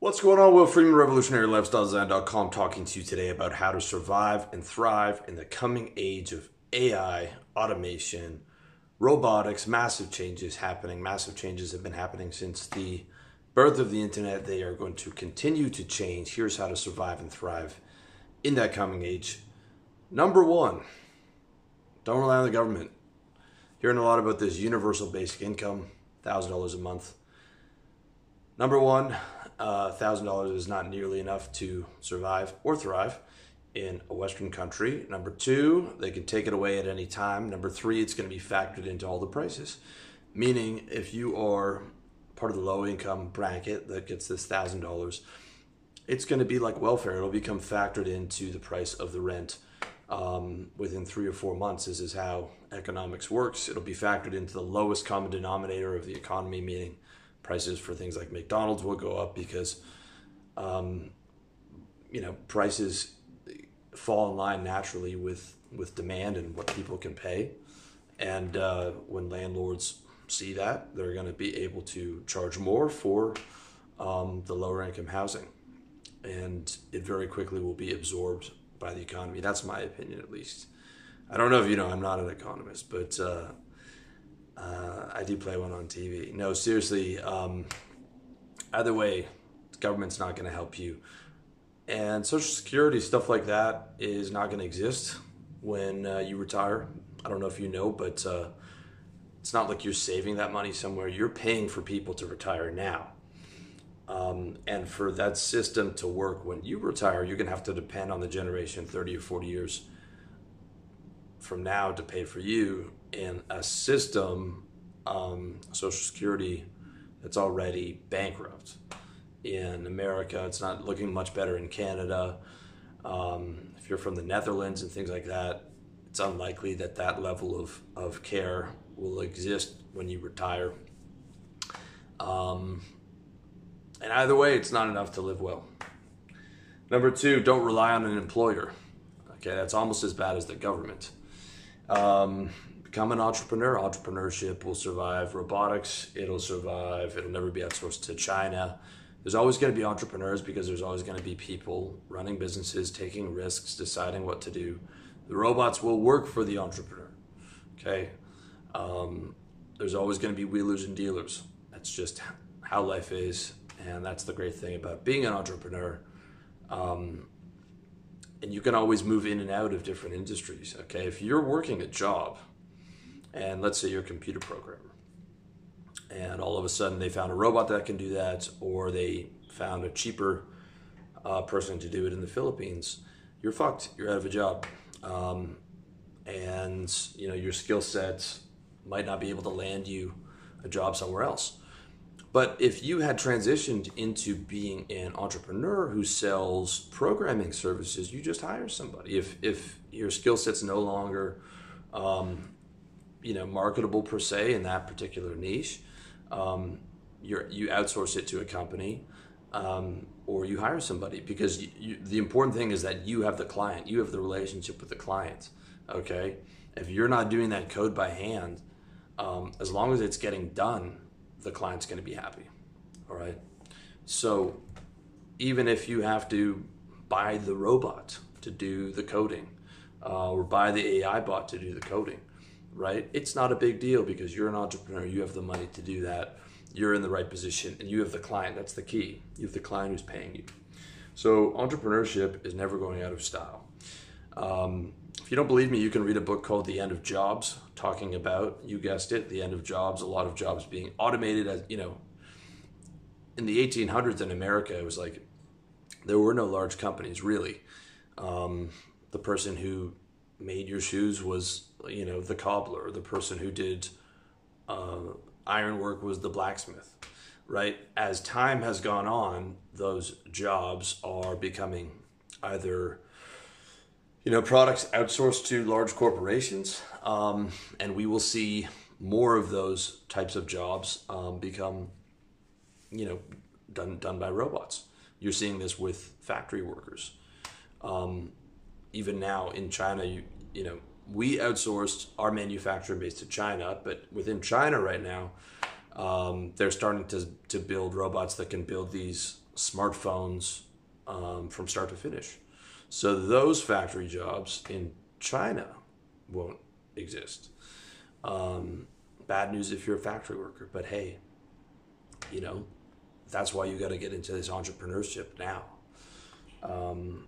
What's going on? Will Freeman, RevolutionaryLifestyleDesign.com, talking to you today about how to survive and thrive in the coming age of AI, automation, robotics, massive changes happening. Massive changes have been happening since the birth of the internet. They are going to continue to change. Here's how to survive and thrive in that coming age. Number one, don't rely on the government. Hearing a lot about this universal basic income, $1,000 a month. Number one, uh, $1,000 is not nearly enough to survive or thrive in a Western country. Number two, they can take it away at any time. Number three, it's going to be factored into all the prices. Meaning, if you are part of the low income bracket that gets this $1,000, it's going to be like welfare. It'll become factored into the price of the rent um, within three or four months. This is how economics works. It'll be factored into the lowest common denominator of the economy, meaning prices for things like McDonald's will go up because, um, you know, prices fall in line naturally with with demand and what people can pay. And uh, when landlords see that, they're going to be able to charge more for um, the lower income housing, and it very quickly will be absorbed by the economy. That's my opinion, at least. I don't know if you know, I'm not an economist, but uh, uh, I do play one on TV. No, seriously, um, either way, government's not going to help you. And Social Security, stuff like that, is not going to exist when uh, you retire. I don't know if you know, but uh, it's not like you're saving that money somewhere. You're paying for people to retire now. Um, and for that system to work when you retire, you're going to have to depend on the generation 30 or 40 years from now to pay for you in a system, um, Social Security, that's already bankrupt. In America, it's not looking much better in Canada. Um, if you're from the Netherlands and things like that, it's unlikely that that level of, of care will exist when you retire. Um, and either way, it's not enough to live well. Number two, don't rely on an employer. Okay, that's almost as bad as the government. Um, become an entrepreneur. Entrepreneurship will survive. Robotics, it'll survive. It'll never be outsourced to China. There's always going to be entrepreneurs because there's always going to be people running businesses, taking risks, deciding what to do. The robots will work for the entrepreneur. Okay. Um, there's always going to be wheelers and dealers. That's just how life is and that's the great thing about being an entrepreneur. Um, and you can always move in and out of different industries. Okay, if you're working a job, and let's say you're a computer programmer, and all of a sudden they found a robot that can do that, or they found a cheaper uh, person to do it in the Philippines, you're fucked. You're out of a job, um, and you know your skill sets might not be able to land you a job somewhere else. But if you had transitioned into being an entrepreneur who sells programming services, you just hire somebody. If if your skill set's no longer, um, you know, marketable per se in that particular niche, um, you you outsource it to a company, um, or you hire somebody because you, you, the important thing is that you have the client, you have the relationship with the client. Okay, if you're not doing that code by hand, um, as long as it's getting done the client's going to be happy. All right. So even if you have to buy the robot to do the coding uh, or buy the AI bot to do the coding, right? It's not a big deal because you're an entrepreneur. You have the money to do that. You're in the right position and you have the client. That's the key. You have the client who's paying you. So entrepreneurship is never going out of style. Um, if you don't believe me, you can read a book called The End of Jobs, talking about, you guessed it, the end of jobs, a lot of jobs being automated as, you know, in the 1800s in America, it was like there were no large companies really. Um, the person who made your shoes was, you know, the cobbler. The person who did uh, ironwork was the blacksmith, right? As time has gone on, those jobs are becoming either you know, products outsourced to large corporations, um, and we will see more of those types of jobs um, become, you know, done done by robots. You're seeing this with factory workers. Um, even now in China, you you know, we outsourced our manufacturing base to China, but within China right now, um, they're starting to to build robots that can build these smartphones um, from start to finish. So those factory jobs in China won't exist. Um, bad news if you're a factory worker, but hey, you know, that's why you got to get into this entrepreneurship now. Um,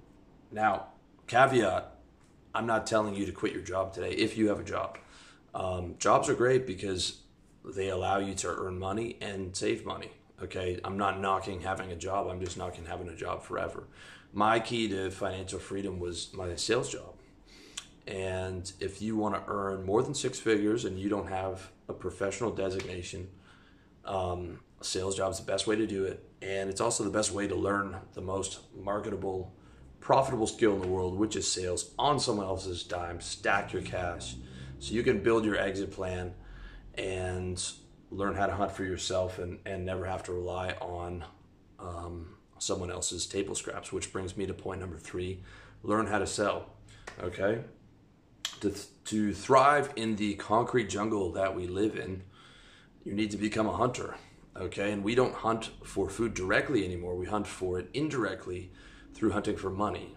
now, caveat I'm not telling you to quit your job today if you have a job. Um, jobs are great because they allow you to earn money and save money. Okay, I'm not knocking having a job, I'm just knocking having a job forever. My key to financial freedom was my sales job. And if you want to earn more than six figures and you don't have a professional designation, um, a sales job is the best way to do it. And it's also the best way to learn the most marketable, profitable skill in the world, which is sales on someone else's dime. Stack your cash so you can build your exit plan and learn how to hunt for yourself and, and never have to rely on um, someone else's table scraps, which brings me to point number three learn how to sell. Okay? To, to thrive in the concrete jungle that we live in, you need to become a hunter. Okay? And we don't hunt for food directly anymore, we hunt for it indirectly through hunting for money.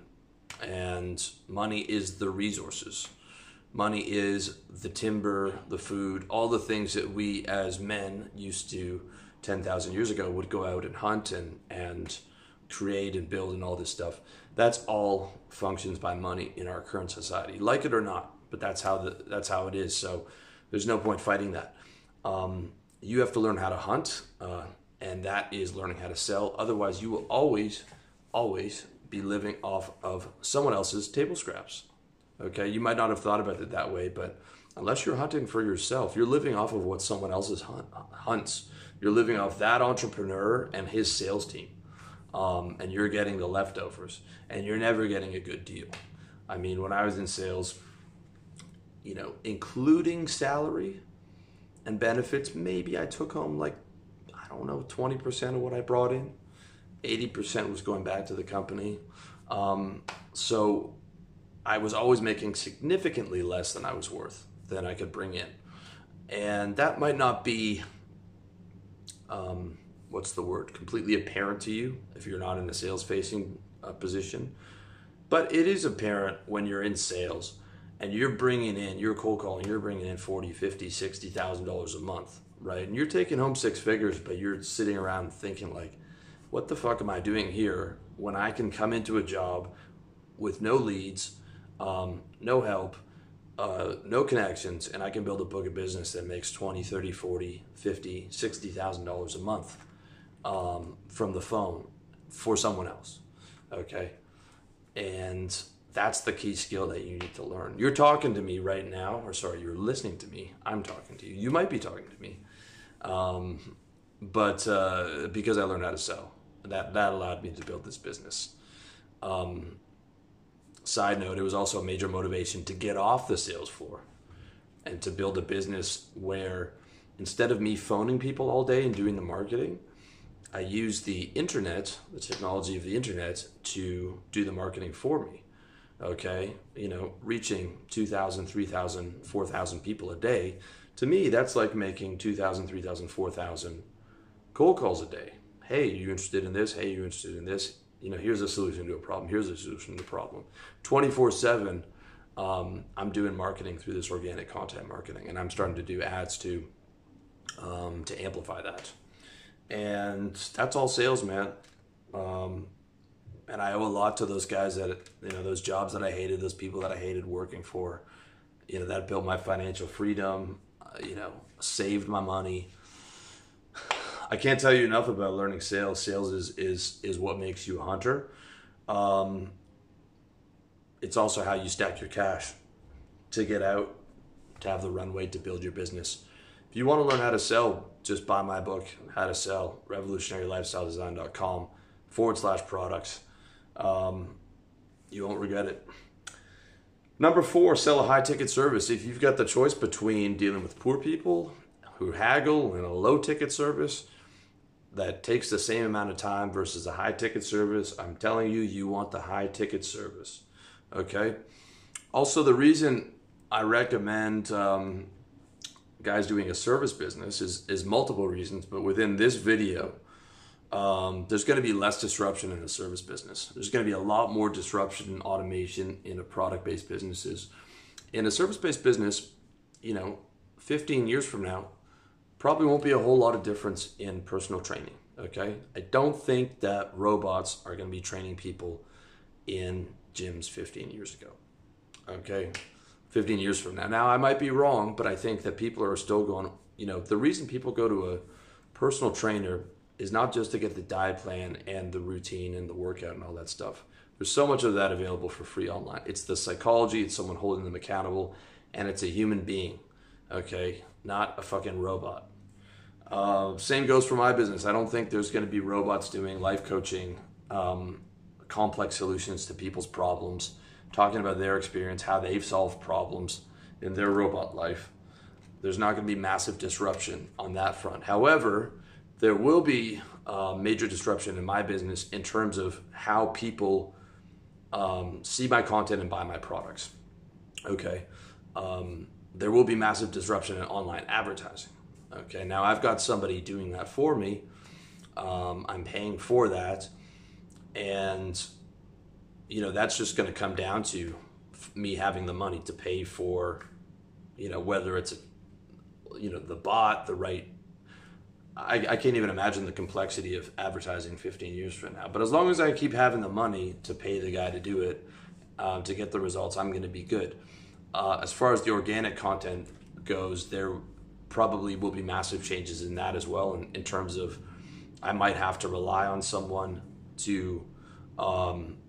And money is the resources. Money is the timber, the food, all the things that we as men used to 10,000 years ago would go out and hunt and, and create and build and all this stuff. That's all functions by money in our current society, like it or not. But that's how the, that's how it is. So there's no point fighting that. Um, you have to learn how to hunt, uh, and that is learning how to sell. Otherwise, you will always, always be living off of someone else's table scraps. Okay, you might not have thought about it that way, but unless you're hunting for yourself, you're living off of what someone else's hunt, hunts. You're living off that entrepreneur and his sales team, um, and you're getting the leftovers, and you're never getting a good deal. I mean, when I was in sales, you know, including salary and benefits, maybe I took home like I don't know, 20% of what I brought in. 80% was going back to the company. Um, so I was always making significantly less than I was worth, than I could bring in. And that might not be, um, what's the word, completely apparent to you if you're not in a sales facing uh, position. But it is apparent when you're in sales and you're bringing in, you're cold calling, you're bringing in 40, 50, 60,000 dollars a month, right? And you're taking home six figures, but you're sitting around thinking like, what the fuck am I doing here when I can come into a job with no leads, um, no help, uh, no connections, and I can build a book of business that makes 20, 30, 40, 50, 60,000 dollars a month um, from the phone for someone else. Okay. And that's the key skill that you need to learn. You're talking to me right now, or sorry, you're listening to me. I'm talking to you. You might be talking to me. Um, but uh, because I learned how to sell, that, that allowed me to build this business. Um, Side note, it was also a major motivation to get off the sales floor and to build a business where instead of me phoning people all day and doing the marketing, I use the internet, the technology of the internet, to do the marketing for me. Okay, you know, reaching 2,000, 3,000, 4,000 people a day. To me, that's like making 2,000, 3,000, 4,000 cold calls a day. Hey, you interested in this? Hey, you interested in this? you know, here's a solution to a problem. Here's a solution to a problem. 24 7, um, I'm doing marketing through this organic content marketing, and I'm starting to do ads to um, to amplify that. And that's all sales, man. Um, and I owe a lot to those guys that you know those jobs that I hated, those people that I hated working for. You know that built my financial freedom. Uh, you know, saved my money. I can't tell you enough about learning sales. Sales is is is what makes you a hunter. Um, it's also how you stack your cash to get out, to have the runway to build your business. If you want to learn how to sell, just buy my book, How to Sell, revolutionarylifestyledesign.com forward slash products. Um, you won't regret it. Number four, sell a high ticket service. If you've got the choice between dealing with poor people who haggle and a low ticket service, that takes the same amount of time versus a high ticket service, I'm telling you, you want the high ticket service. Okay. Also, the reason I recommend um, guys doing a service business is, is multiple reasons, but within this video, um, there's going to be less disruption in the service business. There's going to be a lot more disruption and automation in a product based businesses. In a service based business, you know, 15 years from now, probably won't be a whole lot of difference in personal training. Okay. I don't think that robots are going to be training people in gyms 15 years ago. Okay. 15 years from now. Now, I might be wrong, but I think that people are still going, you know, the reason people go to a personal trainer is not just to get the diet plan and the routine and the workout and all that stuff. There's so much of that available for free online. It's the psychology, it's someone holding them accountable, and it's a human being, okay, not a fucking robot. Uh, same goes for my business. I don't think there's going to be robots doing life coaching, um, complex solutions to people's problems, talking about their experience, how they've solved problems in their robot life. There's not going to be massive disruption on that front. However, there will be uh, major disruption in my business in terms of how people um, see my content and buy my products. Okay. Um, there will be massive disruption in online advertising. Okay. Now I've got somebody doing that for me. Um, I'm paying for that. And, you know, that's just going to come down to me having the money to pay for, you know, whether it's, you know, the bot, the right I, I, can't even imagine the complexity of advertising 15 years from now. But as long as I keep having the money to pay the guy to do it, um, to get the results, I'm going to be good. Uh, as far as the organic content goes, there probably will be massive changes in that as well. In, in terms of, I might have to rely on someone to, um,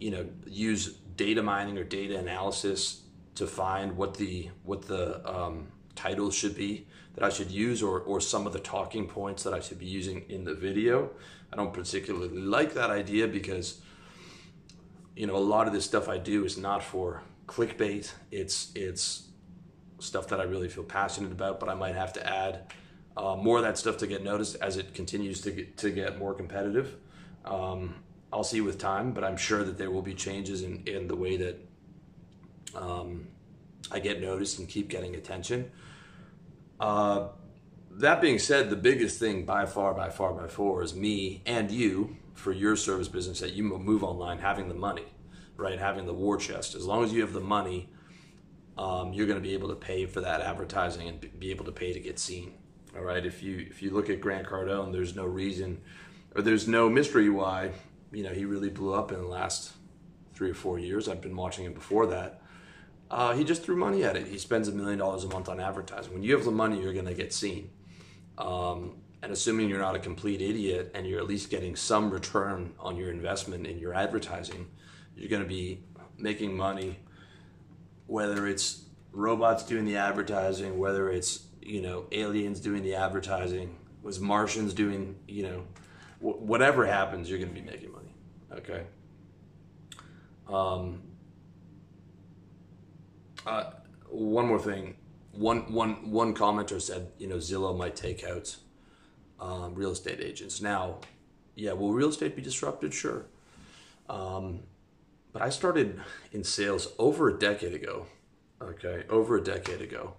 you know, use data mining or data analysis to find what the what the um, should be that I should use or, or some of the talking points that I should be using in the video. I don't particularly like that idea because you know a lot of this stuff I do is not for clickbait. It's it's stuff that I really feel passionate about, but I might have to add uh, more of that stuff to get noticed as it continues to get, to get more competitive. Um, I'll see with time, but I'm sure that there will be changes in, in the way that um, I get noticed and keep getting attention. Uh, that being said, the biggest thing by far, by far, by far is me and you for your service business that you move online having the money, right? Having the war chest. As long as you have the money, um, you're going to be able to pay for that advertising and be able to pay to get seen. All right. If you if you look at Grant Cardone, there's no reason or there's no mystery why you know he really blew up in the last three or four years. I've been watching him before that. Uh, he just threw money at it. He spends a million dollars a month on advertising. When you have the money, you're going to get seen. Um, and assuming you're not a complete idiot and you're at least getting some return on your investment in your advertising, you're going to be making money. Whether it's robots doing the advertising, whether it's you know aliens doing the advertising, was Martians doing you know whatever happens, you're going to be making money. Okay. Um, uh, one more thing. One, one, one commenter said, you know, Zillow might take out um, real estate agents. Now, yeah, will real estate be disrupted? Sure. Um, but I started in sales over a decade ago. Okay, over a decade ago.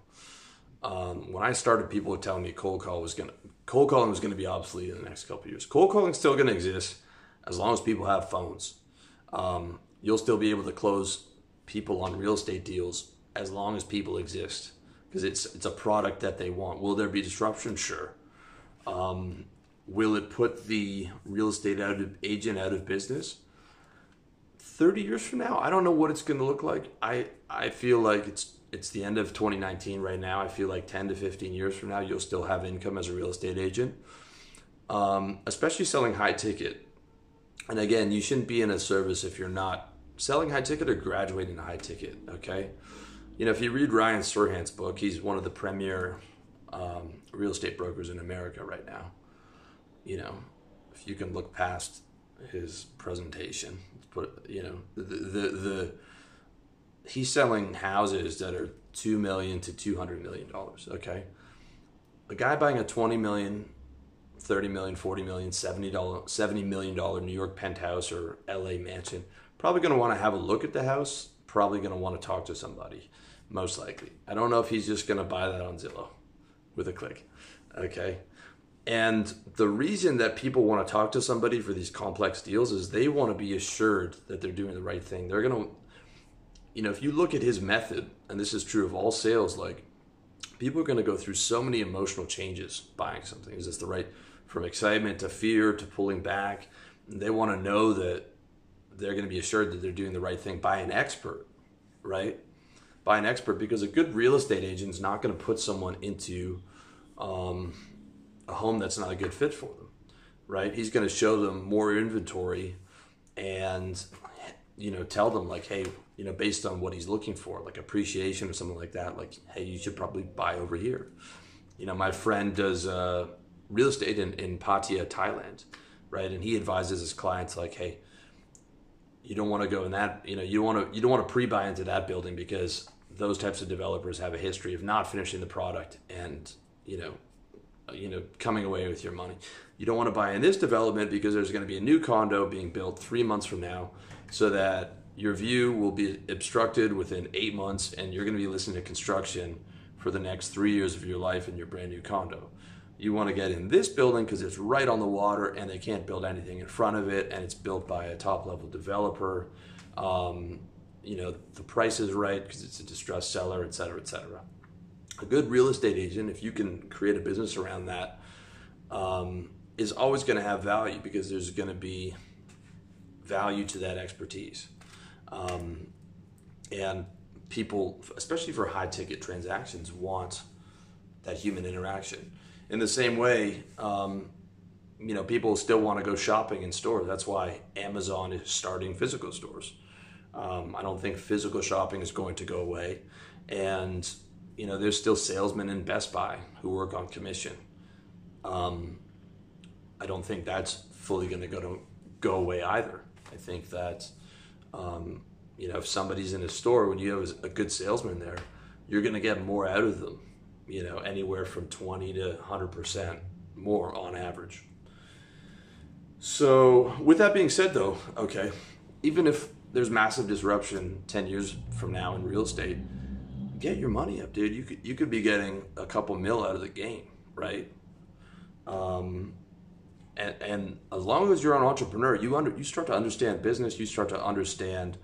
Um, when I started, people were telling me cold call was gonna cold calling was gonna be obsolete in the next couple years. Cold calling is still gonna exist as long as people have phones. Um, you'll still be able to close people on real estate deals as long as people exist because it's it's a product that they want. Will there be disruption? Sure. Um, will it put the real estate out of, agent out of business? 30 years from now, I don't know what it's going to look like. I I feel like it's it's the end of 2019 right now. I feel like 10 to 15 years from now, you'll still have income as a real estate agent, um, especially selling high ticket. And again, you shouldn't be in a service if you're not selling high ticket or graduating high ticket. Okay, you know, if you read Ryan Serhant's book, he's one of the premier um, real estate brokers in America right now. You know, if you can look past his presentation, put you know the the, the he's selling houses that are two million to two hundred million dollars. Okay, a guy buying a twenty million 30 million 40 million 70 dollar 70 million dollar new york penthouse or la mansion probably going to want to have a look at the house probably going to want to talk to somebody most likely. I don't know if he's just going to buy that on Zillow with a click. Okay. And the reason that people want to talk to somebody for these complex deals is they want to be assured that they're doing the right thing. They're going to, you know, if you look at his method, and this is true of all sales, like people are going to go through so many emotional changes buying something. Is this the right, from excitement to fear to pulling back? They want to know that they're going to be assured that they're doing the right thing by an expert, right? By an expert, because a good real estate agent is not going to put someone into, um, a home that's not a good fit for them, right? He's going to show them more inventory and, you know, tell them like, hey, you know, based on what he's looking for, like appreciation or something like that, like, hey, you should probably buy over here. You know, my friend does uh, real estate in, in Pattaya, Thailand, right? And he advises his clients like, hey, you don't want to go in that, you know, you don't want to you don't want to pre-buy into that building because those types of developers have a history of not finishing the product and, you know, you know coming away with your money. You don't want to buy in this development because there's going to be a new condo being built three months from now, so that your view will be obstructed within eight months, and you're going to be listening to construction for the next three years of your life in your brand new condo. You want to get in this building because it's right on the water and they can't build anything in front of it, and it's built by a top level developer. Um, you know, the price is right because it's a distressed seller, et cetera, et cetera a good real estate agent, if you can create a business around that, um, is always going to have value because there's going to be value to that expertise. Um, and people, especially for high ticket transactions, want that human interaction. In the same way, um, you know, people still want to go shopping in stores. That's why Amazon is starting physical stores. Um, I don't think physical shopping is going to go away. And you know, there's still salesmen in Best Buy who work on commission. Um, I don't think that's fully going to go to go away either. I think that um, you know if somebody's in a store when you have a good salesman there, you're going to get more out of them. You know, anywhere from twenty to hundred percent more on average. So, with that being said, though, okay, even if there's massive disruption ten years from now in real estate get your money up, dude. You could you could be getting a couple mil out of the game, right? Um, and and as long as you're an entrepreneur, you under you start to understand business. You start to understand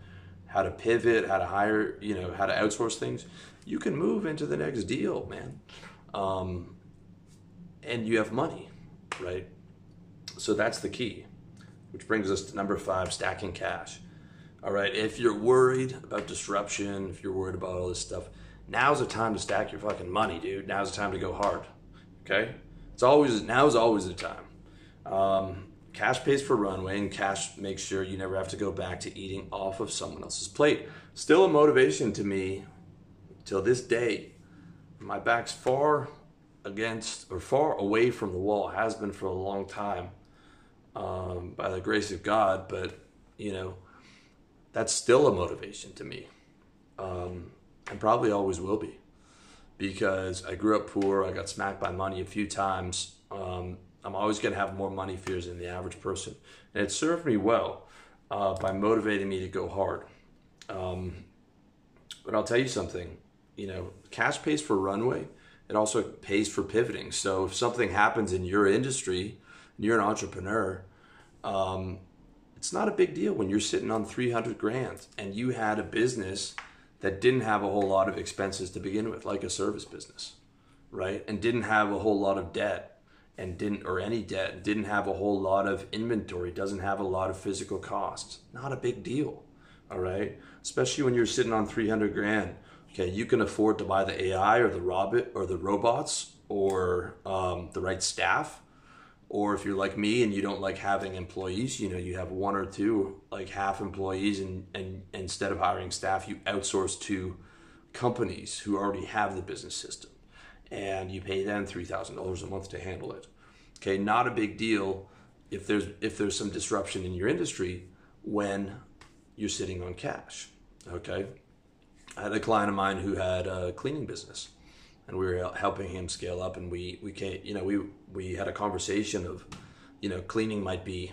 how to pivot, how to hire, you know, how to outsource things. You can move into the next deal, man. Um, and you have money, right? So that's the key, which brings us to number five: stacking cash. All right, if you're worried about disruption, if you're worried about all this stuff, now's the time to stack your fucking money, dude. Now's the time to go hard. Okay? It's always now is always the time. Um, cash pays for runway, and cash makes sure you never have to go back to eating off of someone else's plate. Still a motivation to me till this day. My back's far against or far away from the wall. Has been for a long time, um, by the grace of God. But you know, that's still a motivation to me. Um, and probably always will be because I grew up poor. I got smacked by money a few times. Um, I'm always going to have more money fears than the average person. And it served me well uh, by motivating me to go hard. Um, but I'll tell you something you know, cash pays for runway, it also pays for pivoting. So if something happens in your industry, and you're an entrepreneur, um, it's not a big deal when you're sitting on 300 grand and you had a business that didn't have a whole lot of expenses to begin with, like a service business, right? And didn't have a whole lot of debt and didn't, or any debt, didn't have a whole lot of inventory, doesn't have a lot of physical costs. Not a big deal, all right? Especially when you're sitting on 300 grand. Okay, you can afford to buy the AI or the robot or the robots or um, the right staff or if you're like me and you don't like having employees you know you have one or two like half employees and, and instead of hiring staff you outsource to companies who already have the business system. And you pay them $3000 a month to handle it. Okay not a big deal if there's if there's some disruption in your industry when you're sitting on cash. Okay? I had a client of mine who had a cleaning business and we were helping him scale up and we we came you know we we had a conversation of you know cleaning might be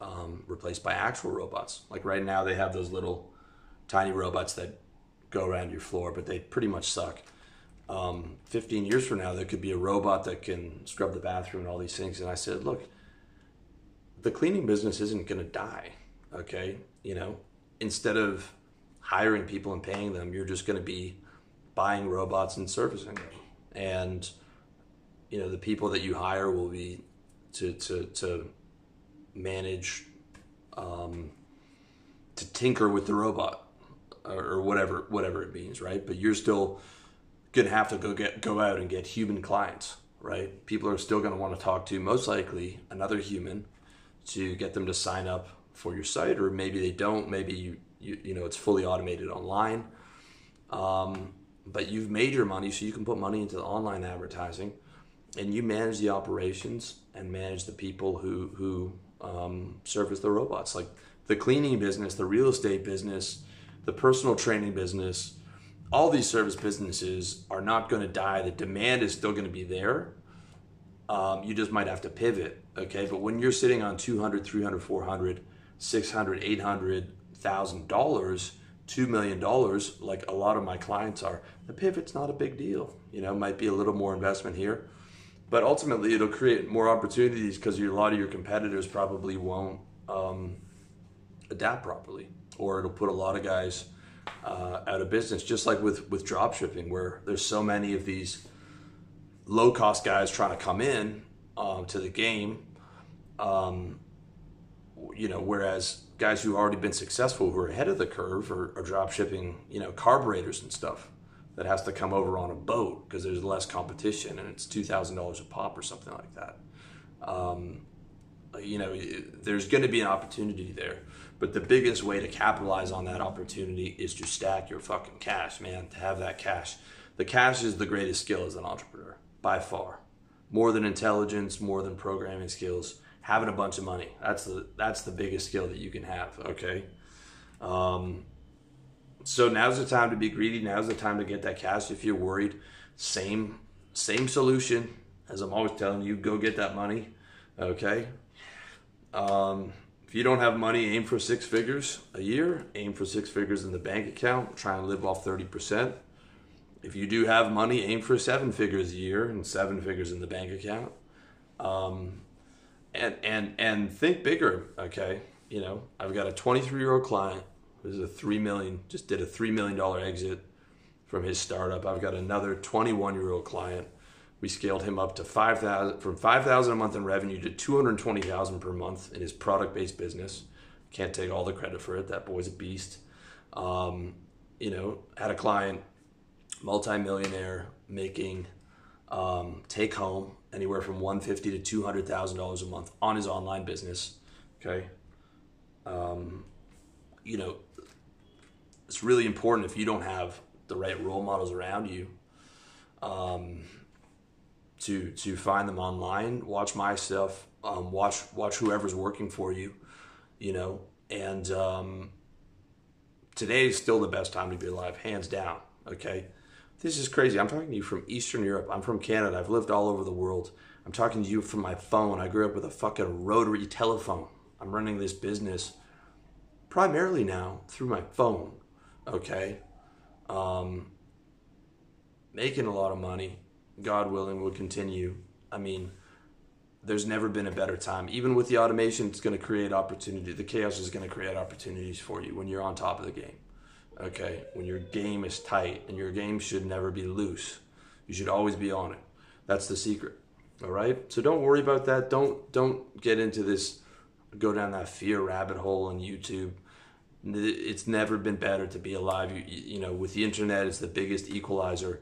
um, replaced by actual robots like right now they have those little tiny robots that go around your floor but they pretty much suck um, 15 years from now, there could be a robot that can scrub the bathroom and all these things. And I said, look, the cleaning business isn't going to die. Okay. You know, instead of hiring people and paying them, you're just going to be buying robots and servicing them. And, you know, the people that you hire will be to, to, to manage, um, to tinker with the robot or whatever, whatever it means. Right. But you're still to have to go get, go out and get human clients, right? People are still to want to talk to most likely another human to get them to sign up for your site, or maybe they don't. Maybe you, you, you know, it's fully automated online. Um, but you've made your money, so you can put money into the online advertising, and you manage the operations and manage the people who who um, service the robots, like the cleaning business, the real estate business, the personal training business. All these service businesses are not going to die. The demand is still going to be there. Um, you just might have to pivot, okay? But when you're sitting on 200, 300, 400, 600, 800 thousand dollars, two million dollars, like a lot of my clients are, the pivot's not a big deal. You know, might be a little more investment here, but ultimately it'll create more opportunities because a lot of your competitors probably won't um, adapt properly, or it'll put a lot of guys uh, out of business. Just like with with drop shipping, where there's so many of these low cost guys trying to come in um, to the game. Um, you know, whereas guys who've already been successful, who are ahead of the curve, are, are drop shipping, you know, carburetors and stuff that has to come over on a boat because there's less competition and it's two thousand dollars a pop or something like that. Um, you know, there's going to be an opportunity there, but the biggest way to capitalize on that opportunity is to stack your fucking cash, man. To have that cash, the cash is the greatest skill as an entrepreneur by far, more than intelligence, more than programming skills having a bunch of money. That's the that's the biggest skill that you can have. Okay. Um, so now's the time to be greedy. Now's the time to get that cash. If you're worried, same same solution as I'm always telling you. Go get that money. Okay. Um, if you don't have money, aim for six figures a year. Aim for six figures in the bank account. Try and live off thirty percent. If you do have money, aim for seven figures a year and seven figures in the bank account. Um, and and and think bigger okay? You know i've got a 23 year old client who's a 3 million just did a 3 million dollar exit from his startup. I've got another 21 year old client. We scaled him up to 5000 from 5000 a month in revenue to 220000 per month in his product based business. Can't take all the credit for it. That boy's a beast. Um, you know had a client multimillionaire making um, take home anywhere from 150 to 200 thousand dollars a month on his online business. Okay, um, you know, it's really important if you don't have the right role models around you. Um, to to find them online, watch my stuff, um, watch watch whoever's working for you, you know, and um, today is still the best time to be alive, hands down. Okay, this is crazy. I'm talking to you from Eastern Europe. I'm from Canada. I've lived all over the world. I'm talking to you from my phone. I grew up with a fucking rotary telephone. I'm running this business primarily now through my phone. Okay. Um, making a lot of money. God willing, will continue. I mean, there's never been a better time. Even with the automation, it's going to create opportunity. The chaos is going to create opportunities for you when you're on top of the game okay? When your game is tight and your game should never be loose. You should always be on it. That's the secret. All right? So don't worry about that. Don't don't get into this go down that fear rabbit hole on YouTube. It's never been better to be alive. You, you know, with the internet, it's the biggest equalizer.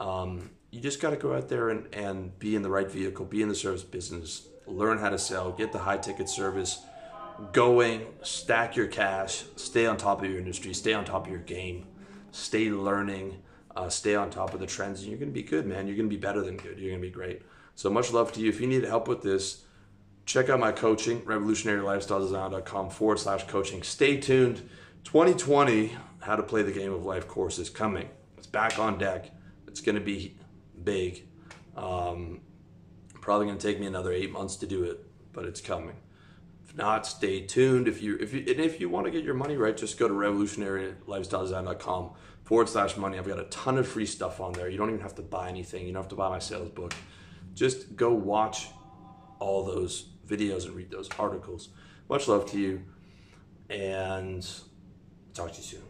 Um, you just got to go out there and, and be in the right vehicle, be in the service business, learn how to sell, get the high ticket service, going, stack your cash, stay on top of your industry, stay on top of your game, stay learning, uh, stay on top of the trends, and you're going to be good, man. You're going to be better than good. You're going to be great. So much love to you. If you need help with this, check out my coaching, revolutionarylifestyledesign.com forward slash coaching. Stay tuned. 2020, How to Play the Game of Life course is coming. It's back on deck. It's going to be big. Um, probably going to take me another eight months to do it, but it's coming not, stay tuned. If you if you and if you want to get your money right, just go to revolutionarylifestyledesign.com forward slash money. I've got a ton of free stuff on there. You don't even have to buy anything. You don't have to buy my sales book. Just go watch all those videos and read those articles. Much love to you, and talk to you soon.